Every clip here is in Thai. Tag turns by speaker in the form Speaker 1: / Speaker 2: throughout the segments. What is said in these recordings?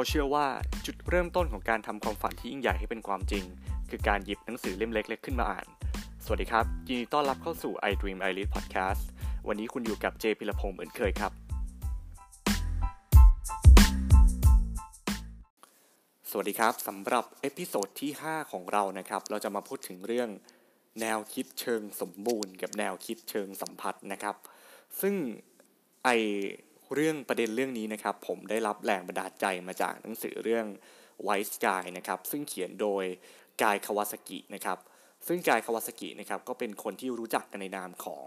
Speaker 1: เราเชื่อว่าจุดเริ่มต้นของการทำความฝันที่ยิ่งใหญ่ให้เป็นความจริง คือการหยิบหนังสือเล่มเล็ก ๆ ขึ้นมาอ่าน สวัสดีครับ ยินดีต้อนรับเข้าสู่ i Dream I Lead Podcast วันนี้คุณอยู่กับเจพิรพงศ์เหมือนเคยครับ สวัสดีครับสำหรับ episode ที่ 5 ของเรานะครับ เราจะมาพูดถึงเรื่องแนวคิดเชิงสมบูรณ์ กับแนวคิดเชิงสัมพัทธ์นะครับ ซึ่งไอ เรื่องประเด็นเรื่องนี้นะครับ ผมได้รับแรงบันดาลใจมาจากหนังสือเรื่อง White Sky นะครับ ซึ่งเขียนโดยกายคาวาสกินะครับ ซึ่งกายคาวาสกินะครับก็เป็นคนที่รู้จักกันในนามของ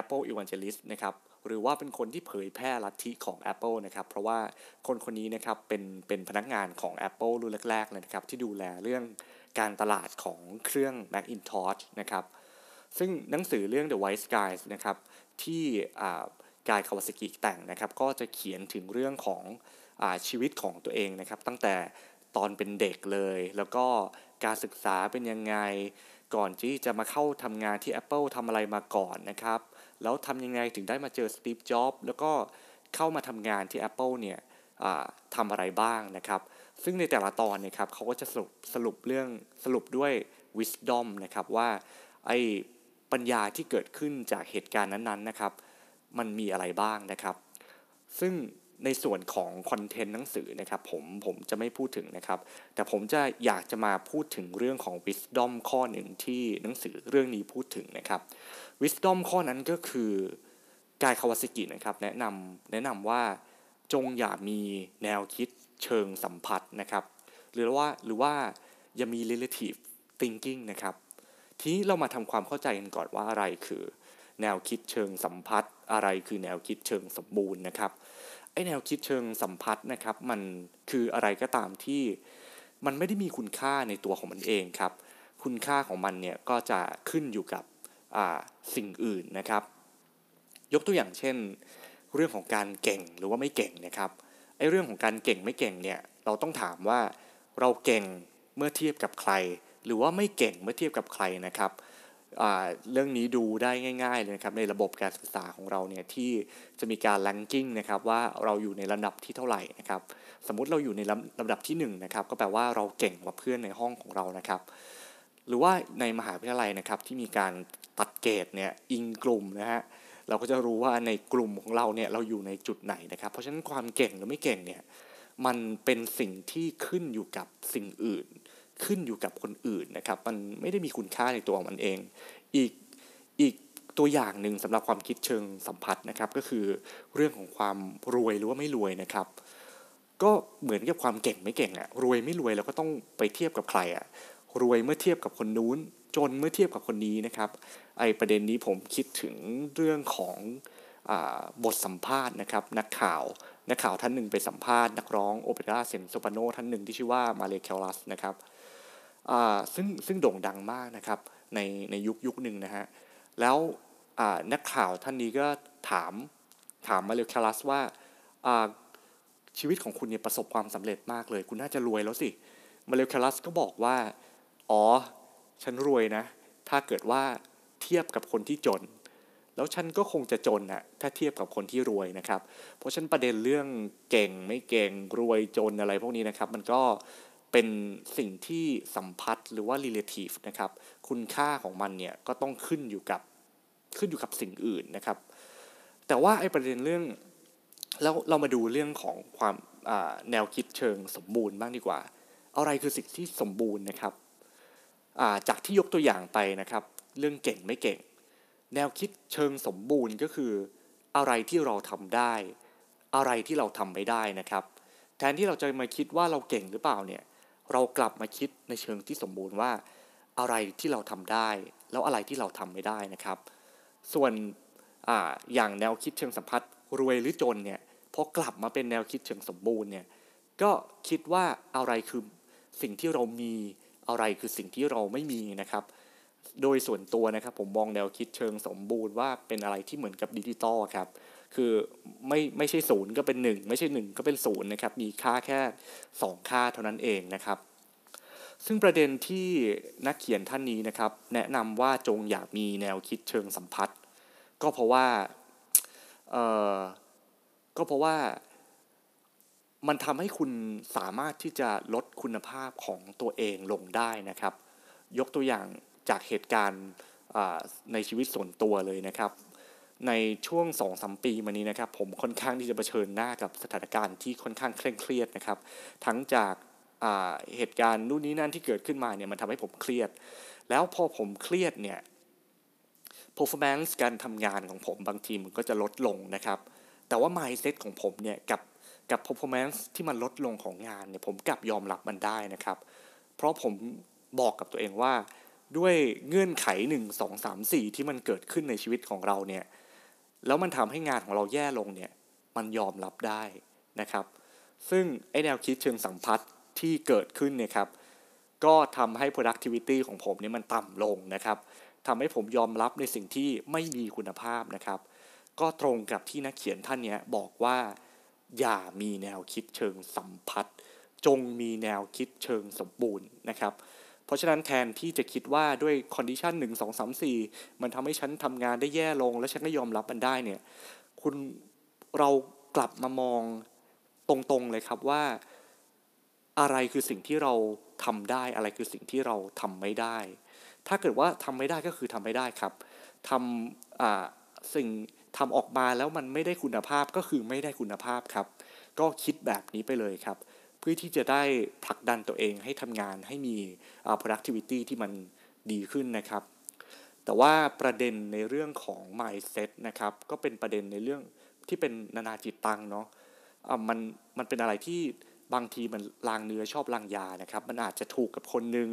Speaker 1: Apple Evangelist นะครับหรือว่าเป็นคนที่เผยแพร่ลัทธิของ Apple นะครับ เพราะว่าคนคนนี้นะครับเป็นเป็นพนักงานของ Apple รุ่นแรกๆเลยนะครับ ที่ดูแลเรื่องการตลาดของเครื่อง Macintosh นะครับ ซึ่งหนังสือเรื่อง The White Skies นะครับ ที่ กายคาวาสกิแต่งนะครับก็จะเขียนถึงเรื่องของอชีวิตของตัวเองนะครับ ตั้งแต่ตอนเป็นเด็กเลย แล้วก็การศึกษาเป็นยังไง ก่อนที่จะมาเข้าทำงานที่ Apple ทำอะไรมาก่อนนะครับ แล้วทำยังไงถึงได้มาเจอสตีฟจ็อบแล้วก็เข้ามาทำงานที่ Apple เนี่ยทำอะไรบ้างนะครับ ซึ่งในแต่ละตอนเนะครับเขาก็จะสรุปสรุปเรื่องสรุปด้วย wisdom นะครับว่าไอ้ปัญญาที่เกิดขึ้นจากเหตุการณ์นั้นๆนะครับ มันมีอะไรบ้างนะครับ ซึ่งในส่วนของคอนเทนต์หนังสือนะครับผมผมจะไม่พูดถึงนะครับ แต่ผมจะอยากจะมาพูดถึงเรื่องของ wisdom ข้อหนึ่งที่หนังสือเรื่องนี้พูดถึงนะครับ wisdom ข้อนั้นก็คือกายคาวาสกินะครับแนะนำแนะนำว่าจงอย่ามีแนวคิดเชิงสัมผัสนะครับ หรือว่าหรือว่าอย่ามี relative thinking นะครับ ทีนี้เรามาทำความเข้าใจกันก่อนว่าอะไรคือ แนวคิดเชิงสัมพัทธ์อะไรคือแนวคิดเชิงสมบูรณ์นะครับไอแนวคิดเชิงสัมพัทธ์นะครับ มันคืออะไรก็ตามที่มันไม่ได้มีคุณค่าในตัวของมันเองครับ คุณค่าของมันเนี่ยก็จะขึ้นอยู่กับสิ่งอื่นนะครับ ยกตัวอย่างเช่น เรื่องของการเก่งหรือว่าไม่เก่งนะครับไอเรื่องของการเก่งไม่เก่งเนี่ยเราต้องถามว่าเราเก่งเมื่อเทียบกับใคร หรือว่าไม่เก่งเมื่อเทียบกับใครนะครับ เรื่องนี้ดูได้ง่ายๆเลยนะครับในระบบการศึกษาของเราเนี่ยที่จะมีการ ranking นะครับว่าเราอยู่ในระดับที่เท่าไหร่นะครับสมมุติเราอยู่ในลำดับที่1นนะครับก็แปลว่าเราเก่งกว่าเพื่อนในห้องของเรานะครับหรือว่าในมหาวิทยาลัยนะครับที่มีการตัดเกรดเนี่ยอิงกลุ่มนะฮะเราก็จะรู้ว่าในกลุ่มของเราเนี่ยเราอยู่ในจุดไหนนะครับเพราะฉะนั้นความเก่งหรือไม่เก่งเนี่ยมันเป็นสิ่งที่ขึ้นอยู่กับสิ่งอื่น ขึ้นอยู่กับคนอื่นนะครับ มันไม่ได้มีคุณค่าในตัวมันเอง อีกอีกตัวอย่างหนึ่งสำหรับความคิดเชิงสัมผัสนะครับ ก็คือเรื่องของความรวยหรือว่าไม่รวยนะครับ ก็เหมือนกับความเก่งไม่เก่งอะรวยไม่รวยเราก็ต้องไปเทียบกับใครอะรวยเมื่อเทียบกับคนนู้น จนเมื่อเทียบกับคนนี้นะครับไอประเด็นนี้ผมคิดถึงเรื่องของอบทสัมภาษณ์นะครับ นักข่าว นักข่าวท่านหนึ่งไปสัมภาษณ์นักร้องโอเปร่าเซนโซปาโนท่านหนึ่งที่ชื่อว่ามาเลเคลัสนะครับซึ่งซึ่งโด่งดังมากนะครับในในยุคยุคหนึ่งนะฮะแล้วนักข่าวท่านนี้ก็ถามถามมาเลคาลัสว่าชีวิตของคุณเนี่ยประสบความสำเร็จมากเลย คุณน่าจะรวยแล้วสิมาเลคาลัสก็บอกว่า อ๋อ ฉันรวยนะ ถ้าเกิดว่าเทียบกับคนที่จน แล้วฉันก็คงจะจนนะถ้าเทียบกับคนที่รวยนะครับ เพราะฉันประเด็นเรื่องเก่งไม่เก่งรวยจนอะไรพวกนี้นะครับ มันก็เป็นสิ่งที่สัมพัทธ์หรือว่า relative นะครับ คุณค่าของมันเนี่ยก็ต้องขึ้นอยู่กับขึ้นอยู่กับสิ่งอื่นนะครับ แต่ว่าไอ้ประเด็นเรื่องแล้วเรามาดูเรื่องของความแนวคิดเชิงสมบูรณ์บ้างดีกว่า อะไรคือสิ่งที่สมบูรณ์นะครับจากที่ยกตัวอย่างไปนะครับ เรื่องเก่งไม่เก่ง แนวคิดเชิงสมบูรณ์ก็คือ อะไรที่เราทำได้ อะไรที่เราทำไม่ได้นะครับ แทนที่เราจะมาคิดว่าเราเก่งหรือเปล่าเนี่ย เรากลับมาคิดในเชิงที่สมบูรณ์ว่า อะไรที่เราทำได้ แล้วอะไรที่เราทำไม่ได้นะครับ ส่วนออย่างแนวคิดเชิงสัมพัทธ์รวยหรือจนเนี่ยพอกลับมาเป็นแนวคิดเชิงสมบูรณ์เนี่ยก็คิดว่าอะไรคือสิ่งที่เรามีอะไรคือสิ่งที่เราไม่มีนะครับ โดยส่วนตัวนะครับผมมองแนวคิดเชิงสมบูรณ์ว่าเป็นอะไรที่เหมือนกับดิจิตอลครับ คือไม่ไม่ใช่ศูนย์ก็เป็น 1 ไม่ใช่ 1 ก็เป็นศูนย์นะครับ มีค่าแค่ 2 ค่าเท่านั้นเองนะครับ ซึ่งประเด็นที่นักเขียนท่านนี้นะครับ แนะนำว่าจงอยากมีแนวคิดเชิงสัมพัทธ์ก็เพราะว่าเออก็เพราะว่ามันทำให้คุณสามารถที่จะลดคุณภาพของตัวเองลงได้นะครับ ยกตัวอย่าง จากเหตุการณ์ในชีวิตส่วนตัวเลยนะครับ ในช่วง2อสปีมานี้นะครับ ผมค่อนข้างที่จะเผชิญหน้ากับสถานการณ์ที่ค่อนข้างเคร่งเครียดนะครับ ทั้งจากเหตุการณ์นู่นนี่นั่นที่เกิดขึ้นมาเนี่ยมันทำให้ผมเครียด แล้วพอผมเครียดเนี่ย performance การทำงานของผมบางทีมันก็จะลดลงนะครับ แต่ว่า mindset ของผมเนี่ยกับกับ performance ที่มันลดลงของงานเนี่ยผมกลับยอมรับมันได้นะครับ เพราะผมบอกกับตัวเองว่า ด้วยเงื่อนไข1 2 3 4ที่มันเกิดขึ้นในชีวิตของเราเนี่ยแล้วมันทำให้งานของเราแย่ลงเนี่ยมันยอมรับได้นะครับ ซึ่งไอแนวคิดเชิงสัมพัทธ์ที่เกิดขึ้นเนี่ยครับก็ทำให้ productivity ของผมเนี่ยมันต่ำลงนะครับทำให้ผมยอมรับในสิ่งที่ไม่มีคุณภาพนะครับ ก็ตรงกับที่นักเขียนท่านนี้บอกว่า อย่ามีแนวคิดเชิงสัมพัทธ์จงมีแนวคิดเชิงสมบูรณ์นะครับ เพราะฉะนั้นแทนที่จะคิดว่าด้วย condition หนึ่งสองสามสี่มันทำให้ฉันทำงานได้แย่ลง และฉันก็ยอมรับมันได้เนี่ยคุณเรากลับมามองตรงๆเลยครับว่า อะไรคือสิ่งที่เราทำได้อะไรคือสิ่งที่เราทำไม่ได้ ถ้าเกิดว่าทำไม่ได้ก็คือทำไม่ได้ครับทำสิ่งทำออกมาแล้วมันไม่ได้คุณภาพก็คือไม่ได้คุณภาพครับ ก็คิดแบบนี้ไปเลยครับ เพื่อที่จะได้ผลักดันตัวเองให้ทำงานให้มี productivity ที่มันดีขึ้นนะครับ แต่ว่าประเด็นในเรื่องของ mindset นะครับก็เป็นประเด็นในเรื่องที่เป็นนานาจิตตังเนาะะมันมันเป็นอะไรที่บางทีมันลางเนื้อชอบลางยานะครับ มันอาจจะถูกกับคนนึง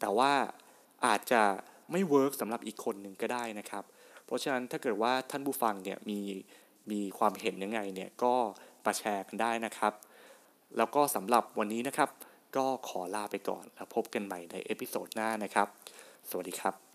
Speaker 1: แต่ว่าอาจจะไม่เวิร์กสำหรับอีกคนหนึ่งก็ได้นะครับ เพราะฉะนั้นถ้าเกิดว่าท่านผู้ฟังเนี่ยมีมีความเห็นยังไงเนี่ยก็ประแชร์กันได้นะครับ แล้วก็สำหรับวันนี้นะครับ ก็ขอลาไปก่อนแล้วพบกันใหม่ในเอพิโซดหน้านะครับ สวัสดีครับ